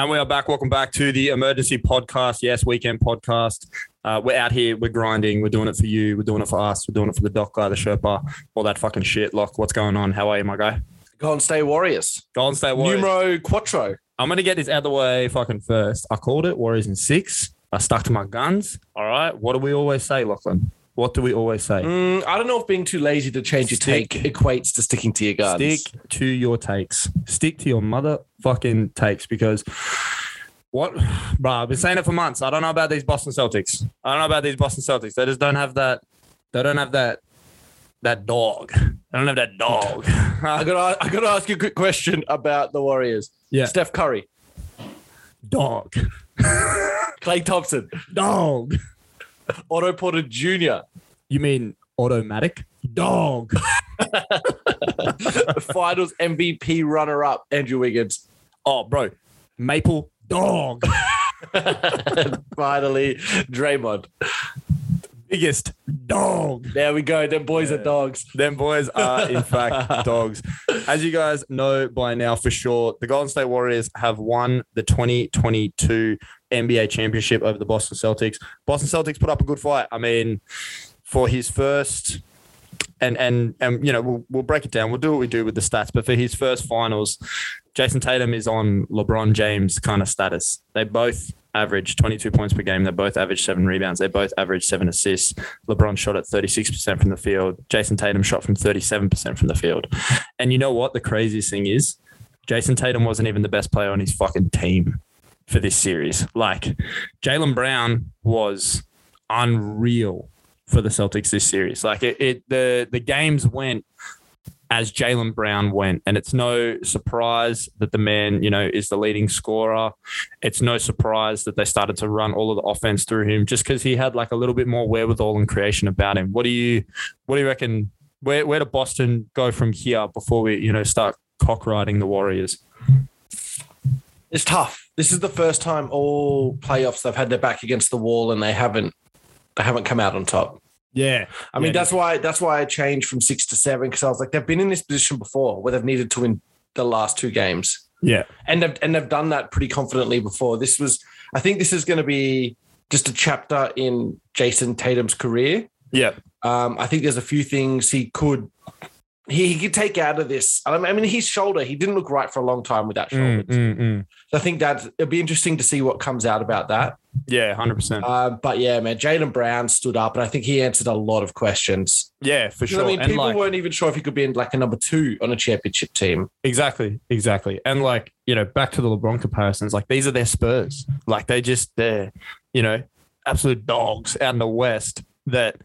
And we are back. Welcome back to the emergency podcast. Yes, weekend podcast. Uh, we're out here. We're grinding. We're doing it for you. We're doing it for us. We're doing it for the doc guy, the Sherpa, all that fucking shit. Lock, what's going on? How are you, my guy? Golden State Warriors. Golden State Warriors. Numero quattro. I'm gonna get this out of the way fucking first. I called it Warriors in six. I stuck to my guns. All right. What do we always say, Lachlan? What do we always say? Mm, I don't know if being too lazy to change your take equates to sticking to your guns. Stick to your takes. Stick to your motherfucking takes because what, bro? I've been saying it for months. I don't know about these Boston Celtics. I don't know about these Boston Celtics. They just don't have that. They don't have that. That dog. They don't have that dog. I gotta, I gotta ask you a quick question about the Warriors. Yeah. Steph Curry, dog. Klay Thompson, Dog. Otto Porter Jr., You mean automatic? Dog. Finals MVP runner-up Andrew Wiggins. Oh, bro. Maple. Dog. finally, Draymond. Biggest dog. There we go. Them boys are dogs. Them boys are, in fact, dogs. As you guys know by now for sure, the Golden State Warriors have won the 2022 NBA championship over the Boston Celtics. Boston Celtics put up a good fight. I mean, for his first, and and and you know, we'll, we'll break it down. We'll do what we do with the stats, but for his first finals, Jayson Tatum is on LeBron James kind of status. They both average 22 points per game. They both average seven rebounds. They both average seven assists. LeBron shot at 36% from the field. Jayson Tatum shot from 37% from the field. And you know what? The craziest thing is, Jayson Tatum wasn't even the best player on his fucking team for this series. Like, Jaylen Brown was unreal for the Celtics this series. Like, it, it the the games went as Jaylen Brown went. And it's no surprise that the man, you know, is the leading scorer. It's no surprise that they started to run all of the offense through him just because he had like a little bit more wherewithal and creation about him. What do you what do you reckon? Where where do Boston go from here before we, you know, start cock riding the Warriors? It's tough. This is the first time all playoffs they've had their back against the wall and they haven't they haven't come out on top. Yeah. I mean, Yeah. that's why that's why I changed from six to seven because I was like, they've been in this position before where they've needed to win the last two games, Yeah. and they've and they've done that pretty confidently before. This was, I think, this is going to be just a chapter in Jayson Tatum's career. Yeah. Um, I think there's a few things he could he, he could take out of this. I mean, his shoulder, he didn't look right for a long time with that shoulder. Mm, mm, mm. So I think that it'll be interesting to see what comes out about that. Yeah, hundred percent. Uh, but yeah, man, Jaylen Brown stood up, and I think he answered a lot of questions. Yeah, for You know sure. I mean, And people like, weren't even sure if he could be in like a number two on a championship team. Exactly, exactly. And like, you know, back to the LeBron comparisons, like these are their Spurs. Like they just they're, you know, absolute dogs out in the West that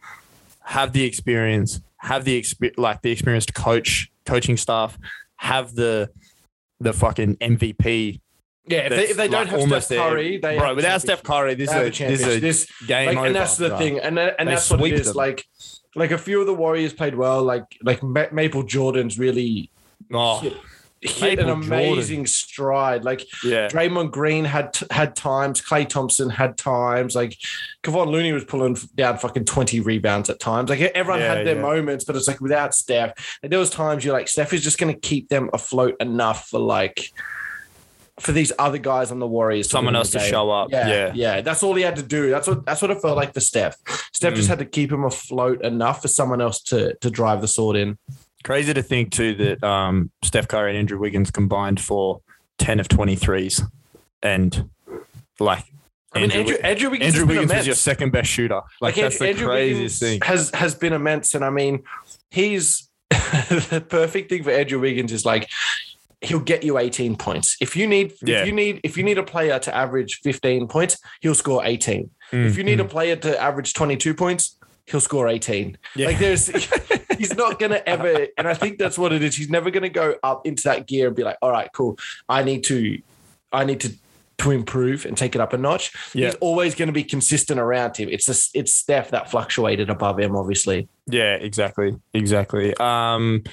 have the experience, have the exp- like the experienced coach, coaching staff, have the the fucking MVP. Yeah, if they, if they don't like, have Steph there. Curry, they bro. Without Steph. Curry, this is a, this is a This game like, over. and that's the bro. thing, and that- and They that's what it sweep them. Like, like a few of the Warriors played well. Like like Ma- Maple Jordan's really Oh, hit, hit an Maple amazing stride. Like yeah, Draymond Green had had times, Klay Thompson had times, like Kevon Looney was pulling down fucking 20 rebounds at times. Like everyone Yeah, had their yeah. moments, but it's like without Steph, like there was times you're like, Steph is just gonna keep them afloat enough for like for these other guys on the Warriors. someone else to show up. Yeah, Yeah, yeah, That's all he had to do. That's what that's what it felt like for Steph. Steph just Mm. had to keep him afloat enough for someone else to to drive the sword in. Crazy to think too that um, Steph Curry and Andrew Wiggins combined for ten of twenty threes, and like I mean, Andrew, Andrew Wiggins, Andrew Wiggins was your second best shooter. Like, that's the Andrew craziest Wiggins thing. Has has been immense, and I mean, he's the perfect thing for Andrew Wiggins is like he'll get you 18 points. If you need Yeah. if you need if you need a player to average 15 points, he'll score 18. Mm, If you need a player to average 22 points, he'll score 18. Yeah. Like there's he's not gonna ever and I think that's what it is. He's never gonna go up into that gear and be like, all right, cool. I need to I need to to improve and take it up a notch. Yeah. He's always going to be consistent around him. It's just, it's Steph that fluctuated above him, obviously. Yeah, exactly, exactly. Um,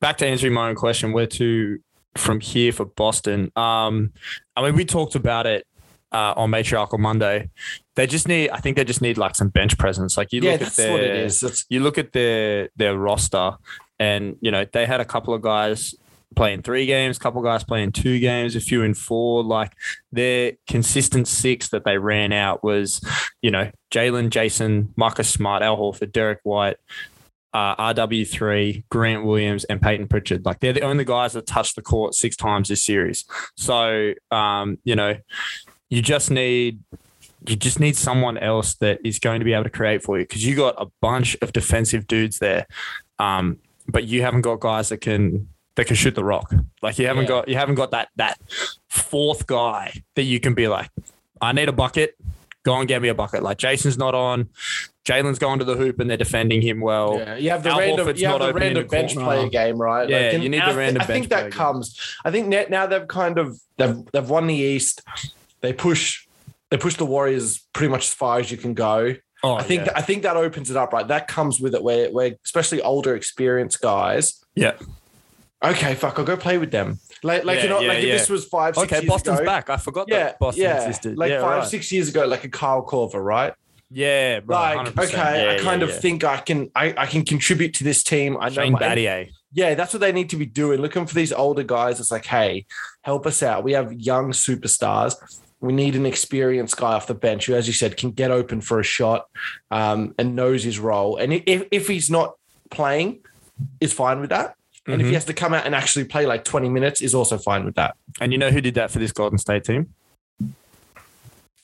back to answering my own question, where to from here for Boston? Um, I mean, we talked about it uh, on Matriarchal Monday. They just need, I think they just need like some bench presence. Like you yeah, look at their, what it is. That's, you look at their their roster, and you know they had a couple of guys playing three games, a couple guys playing two games, a few in four. Like their consistent six that they ran out was, you know, Jaylen, Jayson, Marcus Smart, Al Horford, Derrick White, uh, RW3, Grant Williams, and Payton Pritchard. Like they're the only guys that touched the court six times this series. So, um, you know, you just need you just need someone else that is going to be able to create for you because you got a bunch of defensive dudes there, um, but you haven't got guys that can that can shoot the rock. Like you haven't Yeah. got you haven't got that that fourth guy that you can be like, I need a bucket. Go and get me a bucket. Like Jayson's not on. Jaylen's going to the hoop and they're defending him well. Yeah, you have the Al random, you have the random the bench corner. player game, right? Yeah, and- you need the I random I think that player game. comes. I think net, now they've kind of they've they've won the East. They push they push the Warriors pretty much as far as you can go. Oh, I think yeah. that, I think that opens it up, right? That comes with it, where where especially older, experienced guys. Yeah. Okay, fuck, I'll go play with them. Like, like Yeah, you know, yeah, like if this was five, six okay, years Boston's ago, back. I forgot Yeah, that Boston yeah, existed. like yeah, five, right. six years ago, like a Kyle Korver, right? Yeah, bro. like, 100%. okay, I kind of think I can, I, I can contribute to this team. I know Shane my- Battier. Yeah, that's what they need to be doing. Looking for these older guys. It's like, hey, help us out. We have young superstars. We need an experienced guy off the bench who, as you said, can get open for a shot um, and knows his role. And if, if he's not playing, is fine with that. And if Mhm. he has to come out and actually play like 20 minutes, is also fine with that. And you know who did that for this Golden State team?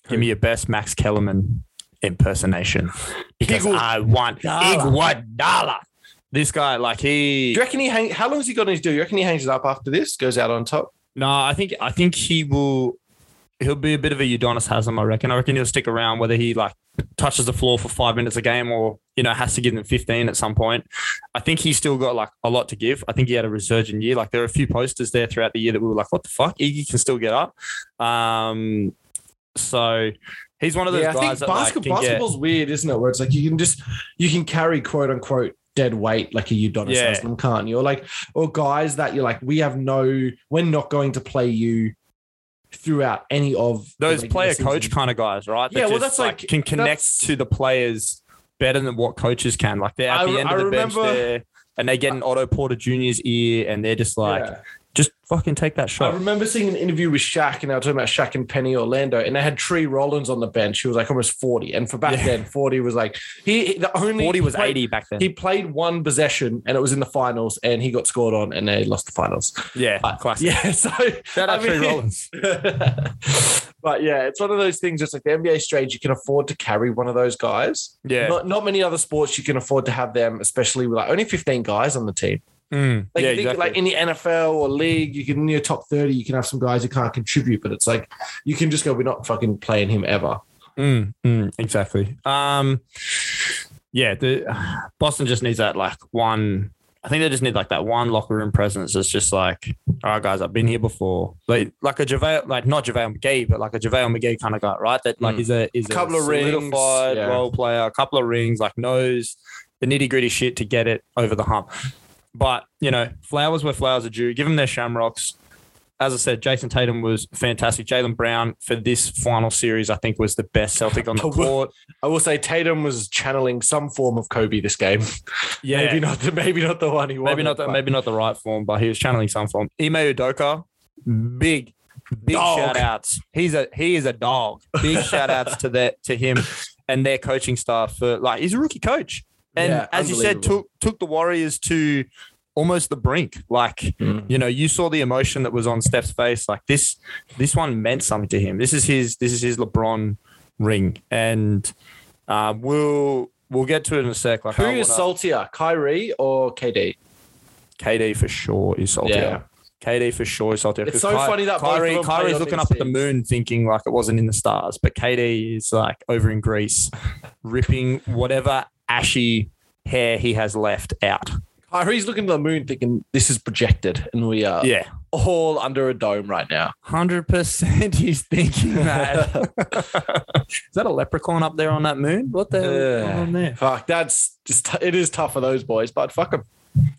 Give me your best Max Kellerman impersonation. Because. I want Iguodala. This guy, like he. Do you reckon he hang? How long has he got on his deal? Do you reckon he hangs it up after this? Goes out on top? No, I think I think he will. He'll be a bit of a Udonis Haslem, I reckon. I reckon he'll stick around, whether he like touches the floor for five minutes a game or you know has to give them fifteen at some point. I think he's still got like a lot to give. I think he had a resurgent year. Like there are a few posters there throughout the year that we were like, "What the fuck? Iggy can still get up." Um, so he's one of those yeah, I think that like, basketball, can get- basketball's weird, isn't it? Where it's like you can just you can carry quote unquote dead weight like a Udonis Yeah. Haslem, can't you? Or like or guys that you're like, we have no, we're not going to play you throughout any of those player coach kind of guys, right? Yeah, well, that's like- can connect to the players better than what coaches can. Like they're at I- the end I of the remember- bench there, and they get an Otto Porter Jr.'s ear, and they're just like, Yeah. Just fucking take that shot. I remember seeing an interview with Shaq, and they were talking about Shaq and Penny Orlando, and they had Tree Rollins on the bench, who was like almost 40. And for back Yeah. then, 40 was like he the only Forty was played- eighty back then. He played one possession and it was in the finals, and he got scored on, and they lost the finals. yeah, But, classic. yeah, so Shout out I Trey mean- Rollins. but yeah, it's one of those things. It's like the NBA strange. You can afford to carry one of those guys. Yeah, Not, not many other sports you can afford to have them, especially with like only 15 guys on the team. Mm, Like, yeah, think, exactly. like in the NFL or league, you can in your top 30, you can have some guys who can't contribute, but it's like you can just go, we're not fucking playing him ever. Mm, mm, exactly. Um, yeah, the Boston just needs that like one. I think they just need like that one locker room presence. It's just like, all right, guys, I've been here before. Like, like a JaVale, like not JaVale McGee, but like a JaVale McGee kind of guy, right? That like Mm. is a is a Couple of rings, yeah. role player, a couple of rings, like knows the nitty gritty shit to get it over the hump. But you know, flowers where flowers are due. Give them their shamrocks. As I said, Jayson Tatum was fantastic. Jaylen Brown for this final series, I think, was the best Celtic on the I will- court. I will say Tatum was channeling some form of Kobe this game. Yeah, maybe not the maybe not the one he wanted. maybe not the but- maybe not the right form, but he was channeling some form. Ime Udoka, big, big Dog. shout outs. He's a he is a dog. Big shout outs to that to him and their coaching staff for like he's a rookie coach. And Yeah, as you said, took took the Warriors to almost the brink. Like, Mm. you know, you saw the emotion that was on Steph's face. Like this, this one meant something to him. This is his this is his LeBron ring. And uh, we'll we'll get to it in a sec. Like Who wanna- saltier, Kyrie or KD? KD for sure is saltier. Yeah. KD for sure is saltier. It's so funny that Kyrie, Kyrie's looking up at the moon thinking like it wasn't in the stars, but KD is like over in Greece, ripping whatever ashy hair he has left out. Kyrie's looking to the moon thinking this is projected and we are Yeah, all under a dome right now. hundred percent. He's thinking that. is that a leprechaun up there on that moon? What the hell is going on there? Fuck, that's just it is tough for those boys, but fuck them.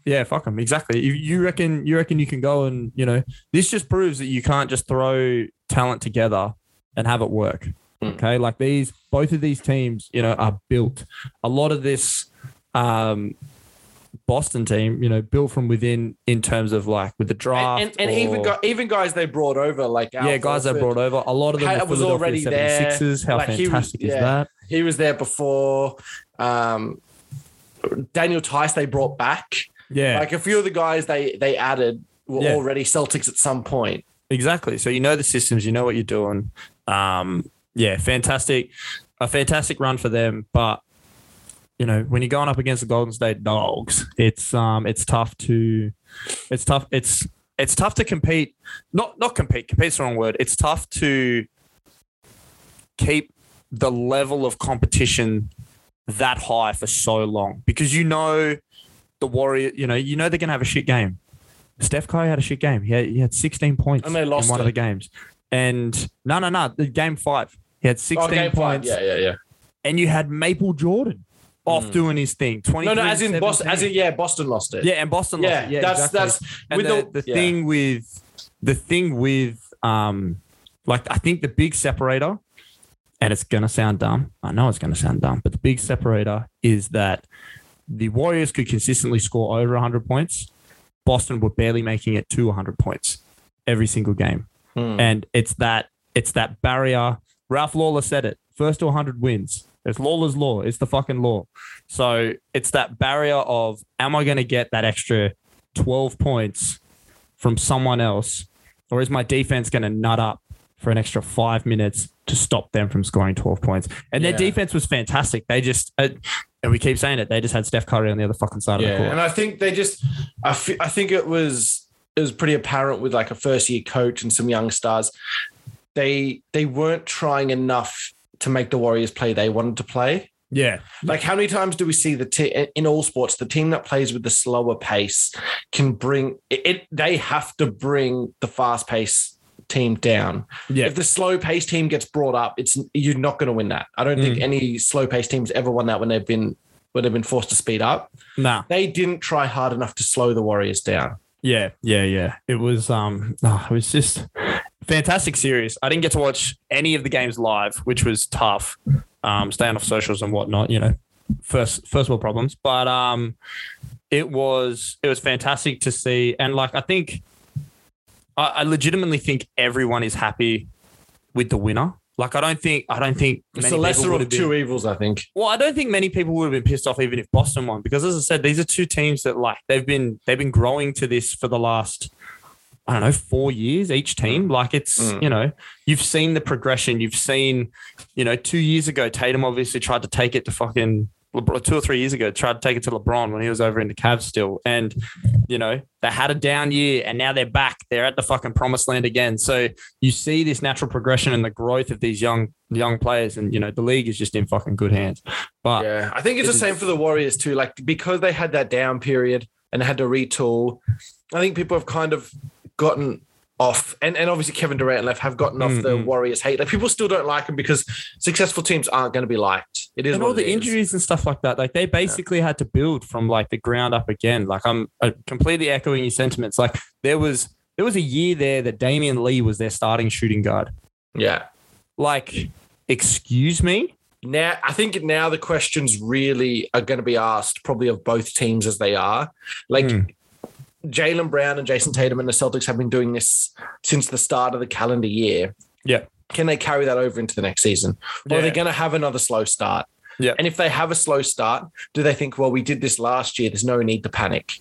Yeah, fuck them. Exactly. You, you reckon you reckon you can go and you know this just proves that you can't just throw talent together and have it work. Mm. Okay, like these both of these teams, you know, are built. A lot of this um, Boston team, you know, built from within in terms of like with the draft. and, and, and even or- gu- even guys they brought over like yeah, guys they brought over. A lot of them was already there. 76ers. How Like, he was- fantastic is yeah. that? He was there before. Um, Daniel Theis they brought back. Yeah, Like a few of the guys they they added were Yeah. already Celtics at some point. exactly. So you know the systems, you know what you're doing. Um, yeah, fantastic, a fantastic run for them. But you know, when you're going up against the Golden State Dogs, it's um, it's tough to, it's tough. It's it's tough to compete. Not not compete. Compete's the wrong word. It's tough to keep the level of competition that high for so long because you know the Warrior. You know, you know they're gonna have a shit game. Steph Curry had a shit game. He had, he had 16 points And they lost in one it. of the games. And no, no, no. The game five, he had 16 Oh, game five. points, Yeah, yeah, yeah. and you had Maple Jordan off Mm. doing his thing. 20. No, no, as in Boston, as in yeah, Boston lost it. yeah, and Boston. yeah, lost it. yeah, that's exactly. that's And with the, the, yeah. thing with the thing with um like I think the big separator, and it's gonna sound dumb. I know it's gonna sound dumb, but the big separator is that the Warriors could consistently score over 100 points. Boston were barely making it to 100 points every single game, Hmm. and it's that it's that barrier. Ralph Lawler said it: first to 100 wins. It's Lawler's law. It's the fucking law. So it's that barrier of am I going to get that extra 12 points from someone else, or is my defense going to nut up for an extra five minutes to stop them from scoring 12 points? And their Yeah. defense was fantastic. They just, uh, and we keep saying it, they just had Steph Curry on the other fucking side of the court. and I think they just, I, fe- I think it was it was pretty apparent with like a first year coach and some young stars. They they weren't trying enough to make the Warriors play they wanted to play. yeah. Like how many times do we see the te- in all sports the team that plays with the slower pace can bring it, it they have to bring the fast pace team down. Yeah. If the slow pace team gets brought up, it's you're not going to win that. I don't think Mm. any slow pace teams ever won that when they've been when they've been forced to speed up. Nah. They didn't try hard enough to slow the Warriors down. Yeah, yeah, yeah. It was um oh, it was just fantastic series. I didn't get to watch any of the games live, which was tough. Um staying off socials and whatnot, you know. First first world problems. But um it was it was fantastic to see. And like I think I, I legitimately think everyone is happy with the winner. Like I don't think I don't think It's many the lesser of been- two evils, I think. well, I don't think many people would have been pissed off even if Boston won because, as I said, these are two teams that like they've been they've been growing to this for the last I don't know four years each team. Like it's Mm. you know you've seen the progression. You've seen you know two years ago Tatum obviously tried to take it to fucking LeBron, two or three years ago tried to take it to LeBron when he was over in the Cavs still, and you know they had a down year and now they're back. They're at the fucking promised land again. So you see this natural progression and the growth of these young young players, and you know the league is just in fucking good hands. But Yeah, I think it's it the same for the Warriors too. Like because they had that down period and had to retool, I think people have kind of gotten off, and, and obviously Kevin Durant and left have gotten off the Mhm. Warriors hate. Like people still don't like them because successful teams aren't going to be liked. It is and all the it is. injuries and stuff like that, like they basically had to build from like the ground up again. Like I'm uh, completely echoing your sentiments. Like there was there was a year there that Damion Lee was their starting shooting guard. Yeah. Like, excuse me. Now I think now the questions really are going to be asked probably of both teams as they are. Like Hmm. Jaylen Brown and Jayson Tatum and the Celtics have been doing this since the start of the calendar year. Yeah. Can they carry that over into the next season? Or are they Yeah. going to have another slow start? Yeah. And if they have a slow start, do they think, well, we did this last year. There's no need to panic.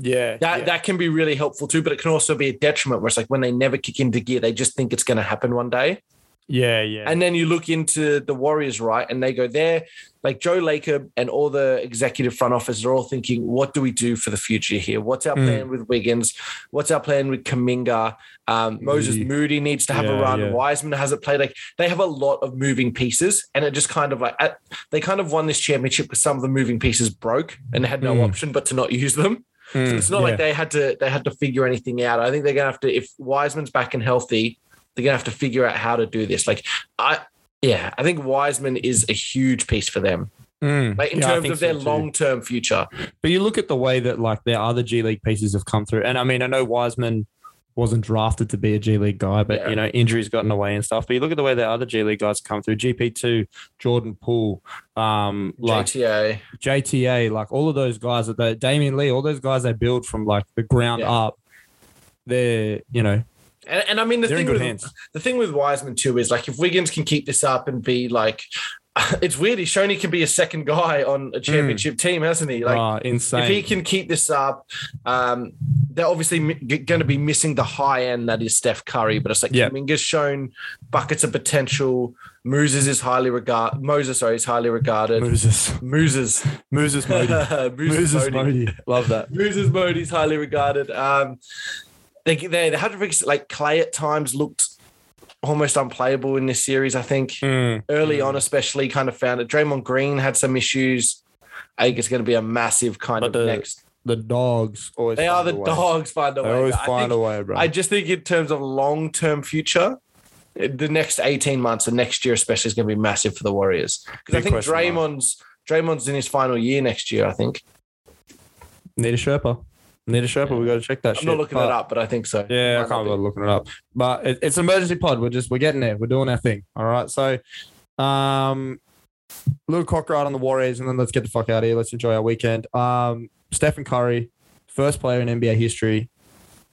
Yeah, That yeah. that can be really helpful too, but it can also be a detriment where it's like when they never kick into gear, they just think it's going to happen one day. Yeah, yeah. And then you look into the Warriors, right? And they go there, like Joe Lacob and all the executive front office are all thinking, what do we do for the future here? What's our Mm. plan with Wiggins? What's our plan with Kuminga? Um, Moses Moody. Moody needs to have a run. yeah. Wiseman hasn't played. Like they have a lot of moving pieces, and it just kind of like at, they kind of won this championship because some of the moving pieces broke and had no Mm. option but to not use them. So Mm, it's not yeah. like they had to they had to figure anything out. I think they're gonna have to if Wiseman's back and healthy, they're gonna have to figure out how to do this. Like I yeah, I think Wiseman is a huge piece for them. Mm. Like in Yeah, terms of their so long term future. But you look at the way that like their other G League pieces have come through, and I mean, I know Wiseman wasn't drafted to be a G League guy, but Yeah. you know injuries got in the way and stuff. But you look at the way the other G League guys come through: GP two, Jordan Poole, um, like JTA. JTA, like all of those guys that they, Damion Lee, all those guys they build from like the ground Yeah. up. They're you know And, and I mean the they're thing with hands. the thing with Wiseman too is like if Wiggins can keep this up and be like, it's weird. He's shown he can be a second guy on a championship team, hasn't he? Like Ah, insane. if he can keep this up, um, they're obviously going to be missing the high end that is Steph Curry. But it's like Yeah. Kuminga's shown buckets of potential. Moses is highly regarded. Moses, sorry, is highly regarded. Moses, Moses, Moses Modi, Moses Moses Modi. Modi, love that. Moses Modi's highly regarded. Um, they they they had to fix like Klay at times looked almost unplayable in this series. I think Mm. early on, especially, kind of found it. Draymond Green had some issues. I think it's going to be a massive kind But of the- next. The dogs always. They are the a way. dogs find a They way. always I find think- a way, bro. I just think in terms of long term future, the next eighteen months and next year especially is going to be massive for the Warriors because I think question mark. Draymond's Draymond's in his final year next year. I think Need a Sherpa. Need a Sherpa. We got to check that I'm shit. not looking But- it up, but I think so. Yeah, I can't bother looking it up. But it, it's an emergency pod. We're just we're getting there. We're doing our thing. All right. So, um, little cock on the Warriors, and then let's get the fuck out of here. Let's enjoy our weekend. Um, Stephen Curry, first player in NBA history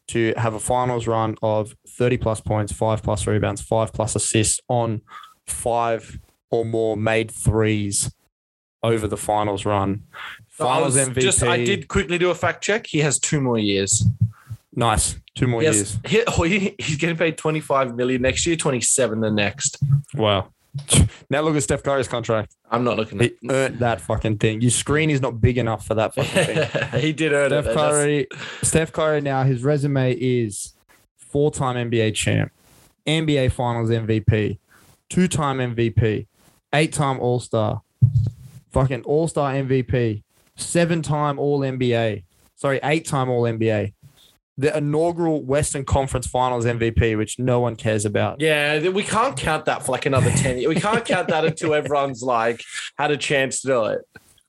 to have a finals run of 30 plus points, five plus rebounds, five plus assists on five or more made threes over the finals run. So I Finals MVP. Just I did quickly do a fact check. He has two more years. nice. Two more years. he, oh, he- he's getting paid 25 million next year, 27 the next. Wow. Now look at Steph Curry's contract. I'm not looking He earned that fucking thing. Your screen is not big enough for that fucking thing. He did earn Steph it. That's- Curry, Steph Curry now, his resume is four-time NBA champ, NBA Finals MVP, two-time MVP, eight-time All-Star, fucking All-Star MVP, seven-time All-NBA, sorry, eight-time All-NBA, the inaugural Western Conference Finals MVP, which no one cares about. Yeah, we can't count that for like another 10 years. We can't count that until everyone's like had a chance to do it.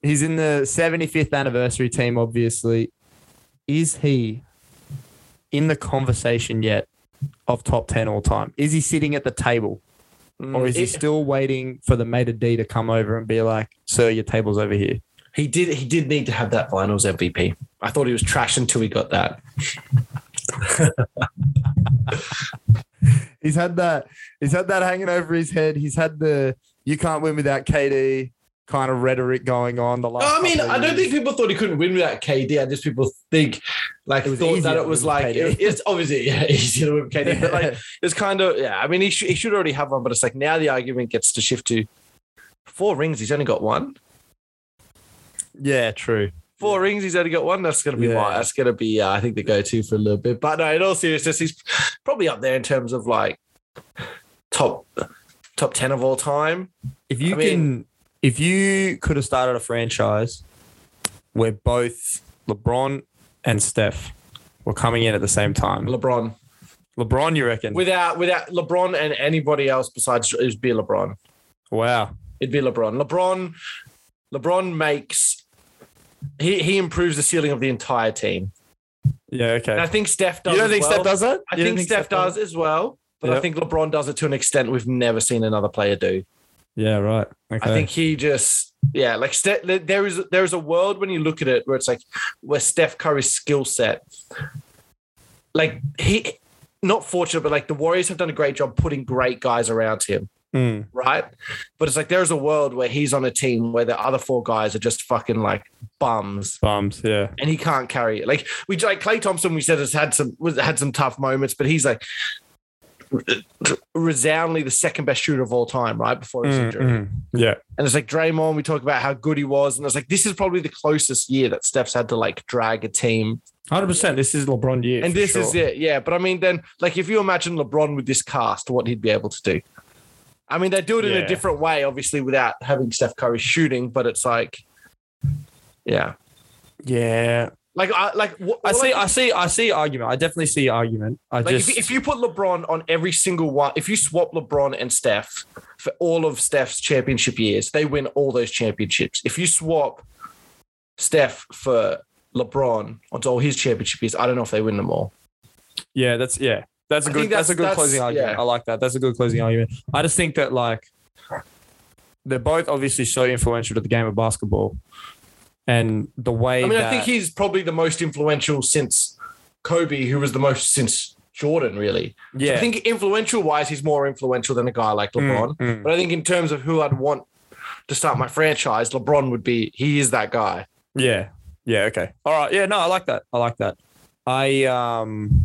He's in the 75th anniversary team, obviously. Is he in the conversation yet of top 10 all time? Is he sitting at the table or mm, is he It- still waiting for the mate of D to come over and be like, sir, your table's over here? He did. He did need to have that Finals MVP. I thought he was trash until he got that. He's had that. He's had that hanging over his head. He's had the you can't win without KD kind of rhetoric going on. The last I mean, I don't think people thought he couldn't win without KD. I just people think like thought that it was like it- it's obviously yeah, easier to win with KD, but like it's kind of yeah. I mean, he, sh- he should already have one, but it's like now the argument gets to shift to four rings. He's only got one. yeah, true. Four rings. He's only got one. That's gonna be Yeah. my. That's gonna be uh, I think the go-to for a little bit. But no, in all seriousness, he's probably up there in terms of like top top ten of all time. If you I mean- can, if you could have started a franchise where both LeBron and Steph were coming in at the same time, LeBron LeBron, you reckon? without without LeBron and anybody else besides it'd be LeBron. wow. It'd be LeBron. LeBron, LeBron makes he he improves the ceiling of the entire team. Yeah. Okay. And I think Steph does. you don't think well. Steph does that? I You don't think, Steph does as well, but I think LeBron does it to an extent we've never seen another player do. Yeah. Right. Okay. I think he just yeah, like Steph, there is there is a world when you look at it where it's like where Steph Curry's skill set, like he not fortunate, but like the Warriors have done a great job putting great guys around him. Mm. right? But it's like there's a world where he's on a team where the other four guys are just fucking like bums, bums. Yeah. and he can't carry it. Like we like Klay Thompson, we said has had some was had some tough moments, but he's like resoundingly the second best shooter of all time, right before his Mm, injury. mm. Yeah. And it's like Draymond, we talk about how good he was, and it's like this is probably the closest year that Steph's had to like drag a team Hundred percent. This is LeBron year. and this sure. is it, yeah. But I mean, then, like, if you imagine LeBron with this cast, what he'd be able to do. I mean, they do it in Yeah. a different way, obviously, without having Steph Curry shooting. But it's like, yeah, Yeah. Like, I like, what, I see. can- I see. I see argument. I definitely see argument. I like just. if, if you put LeBron on every single one, if you swap LeBron and Steph for all of Steph's championship years, they win all those championships. If you swap Steph for LeBron onto all his championship years, I don't know if they win them all. Yeah, that's yeah. That's a I good think that's, a good that's- closing argument. yeah. I like that. That's a good closing argument. I just think that like they're both obviously so influential to the game of basketball. And the way I mean, that, I think he's probably the most influential since Kobe, who was the most since Jordan, really. yeah. I think influential wise, he's more influential than a guy like LeBron. Mm, mm. But I think in terms of who I'd want to start my franchise, LeBron would be. He is that guy. Yeah. Yeah. Okay. All right. Yeah. No, I like that. I like that. I um.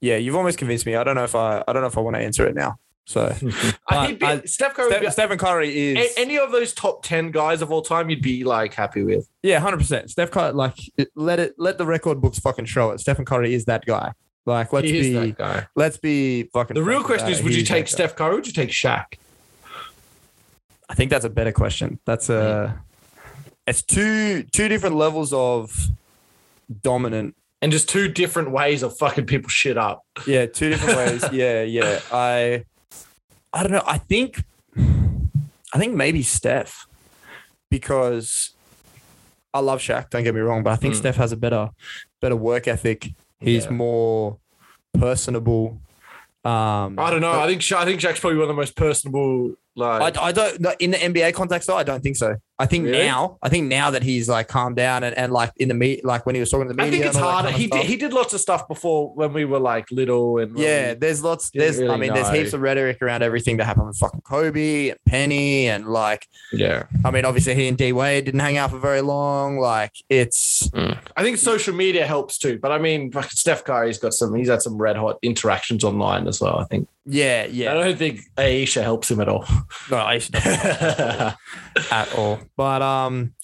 Yeah, you've almost convinced me. I don't know if I. I don't know if I want to answer it now. So I think I- Steph Curry. would be- Stephen Curry is a- any of those top ten guys of all time, you'd be like happy with. yeah, hundred percent. Steph Curry, like let it let the record books fucking show it. Stephen Curry is that guy. Like let's he is be that guy. let's be fucking. The real question is: it. Would you He's take. Steph Curry? or Would you take Shaq? I think that's a better question. That's a. It's two two different levels of dominant. And just two different ways of fucking people shit up. Yeah, two different ways. Yeah, yeah. I I don't know. I think I think maybe Steph because I love Shaq. Don't get me wrong, but I think Mm. Steph has a better better work ethic. He's Yeah. more personable. Um, I don't know. I think Sha- I think Shaq's probably one of the most personable. Like, I, I don't in the NBA context though. I don't think so. I think Really? now, I think now that he's like calmed down and, and like in the meet, like when he was talking to the I think it's and all that harder. kind of He did, he did lots of stuff before when we were like little and yeah, we- there's lots. There's, I really mean, there's heaps of rhetoric around everything that happened with fucking Kobe and Penny, and like, yeah. I mean, obviously he and D Wade didn't hang out for very long. Like, it's mm. I think social media helps too. But I mean, Steph Curry's got some. He's had some red hot interactions online as well. I think. yeah, yeah. I don't think Ayesha helps him at all. no, I should at all. But um,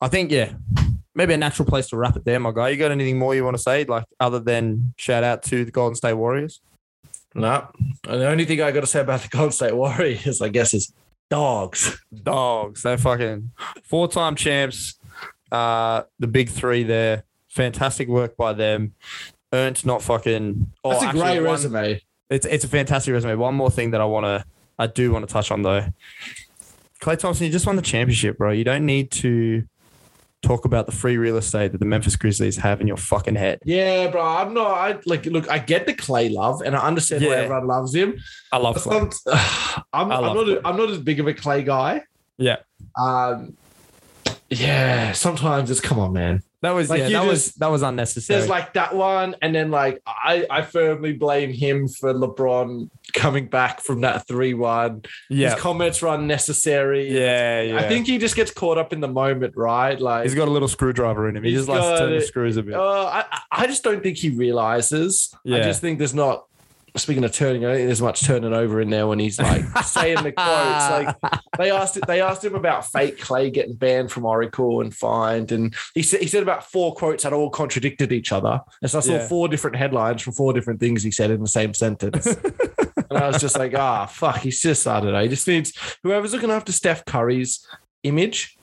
I think yeah, maybe a natural place to wrap it there, my guy. You got anything more you want to say, like other than shout out to the Golden State Warriors? no, and the only thing I got to say about the Golden State Warriors, I guess, is dogs. Dogs, they're fucking four-time champs. Uh, the big three there. Fantastic work by them. Earned not fucking. Oh, That's a actually, great one- resume. It's it's a fantastic resume. One more thing that I want to, I do want to touch on though. Klay Thompson, you just won the championship, bro. You don't need to talk about the free real estate that the Memphis Grizzlies have in your fucking head. Yeah, bro. I'm not. I like. Look, I get the Klay love, and I understand why everyone loves him. I love Klay. some- I'm, I I'm not. Klay. I'm not as big of a Klay guy. Yeah, Um, yeah. Sometimes it's come on, man. That was Like, yeah, that was that was unnecessary. There's like that one, and then like I, I firmly blame him for LeBron coming back from that three one. yeah, His comments were unnecessary. yeah, yeah. I think he just gets caught up in the moment, right? Like, he's got a little screwdriver in him. He just likes to turn the screws a bit. uh, I, I just don't think he realizes. Yeah. I just think there's not. Speaking of turning, I don't think there's much turning over in there when he's like saying the quotes. Like they asked, they asked him about fake Klay getting banned from Oracle and fined, and he said he said about four quotes that all contradicted each other. And so I saw Yeah. four different headlines from four different things he said in the same sentence. and I was just like, ah, fuck. He's just I don't know. He just needs whoever's looking after Steph Curry's image.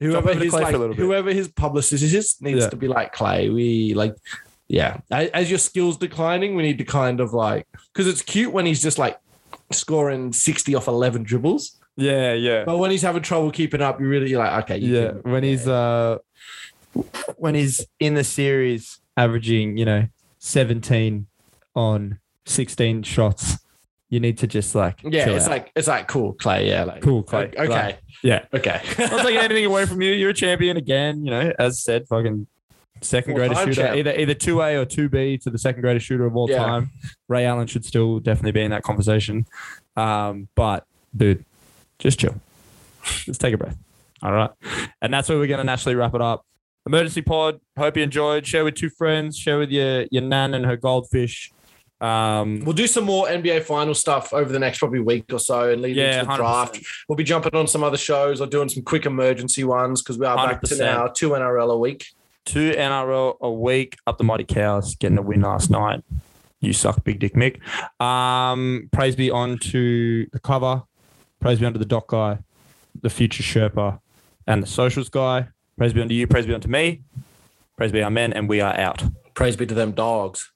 Whoever his Klay for a like, whoever his publicist is needs Yeah. to be like Klay. We like, yeah. As your skills declining, we need to kind of like because it's cute when he's just like scoring sixty off eleven dribbles, yeah, yeah. but when he's having trouble keeping up, you really you're like, okay, you yeah, can- when he's uh when he's in the series averaging, you know, 17 on 16 shots, you need to just like yeah. It's out. like it's like cool, Klay. Yeah, like Cool, Klay. Okay, Like, yeah. okay. Not taking anything away from you. You're a champion again, you know, as said, fucking second greatest shooter, champ. either either 2A or 2B to the second greatest shooter of all Yeah. time. Ray Allen should still definitely be in that conversation. Um, but dude, just chill. Just take a breath. All right. And that's where we're gonna naturally wrap it up. Emergency pod. Hope you enjoyed. Share with two friends. Share with your your nan and her goldfish. Um, We'll do some more NBA final stuff over the next probably week or so and lead yeah, into the 100%. draft. We'll be jumping on some other shows or doing some quick emergency ones because we are back to now two NRL a week. Two NRL a week up the mighty cows, getting a win last night. You suck, big dick Mick. Um, praise be on to the cover. Praise be on to the doc guy, the future Sherpa, and the socials guy. Praise be on to you. Praise be on to me. Praise be our men, and we are out. Praise be to them dogs.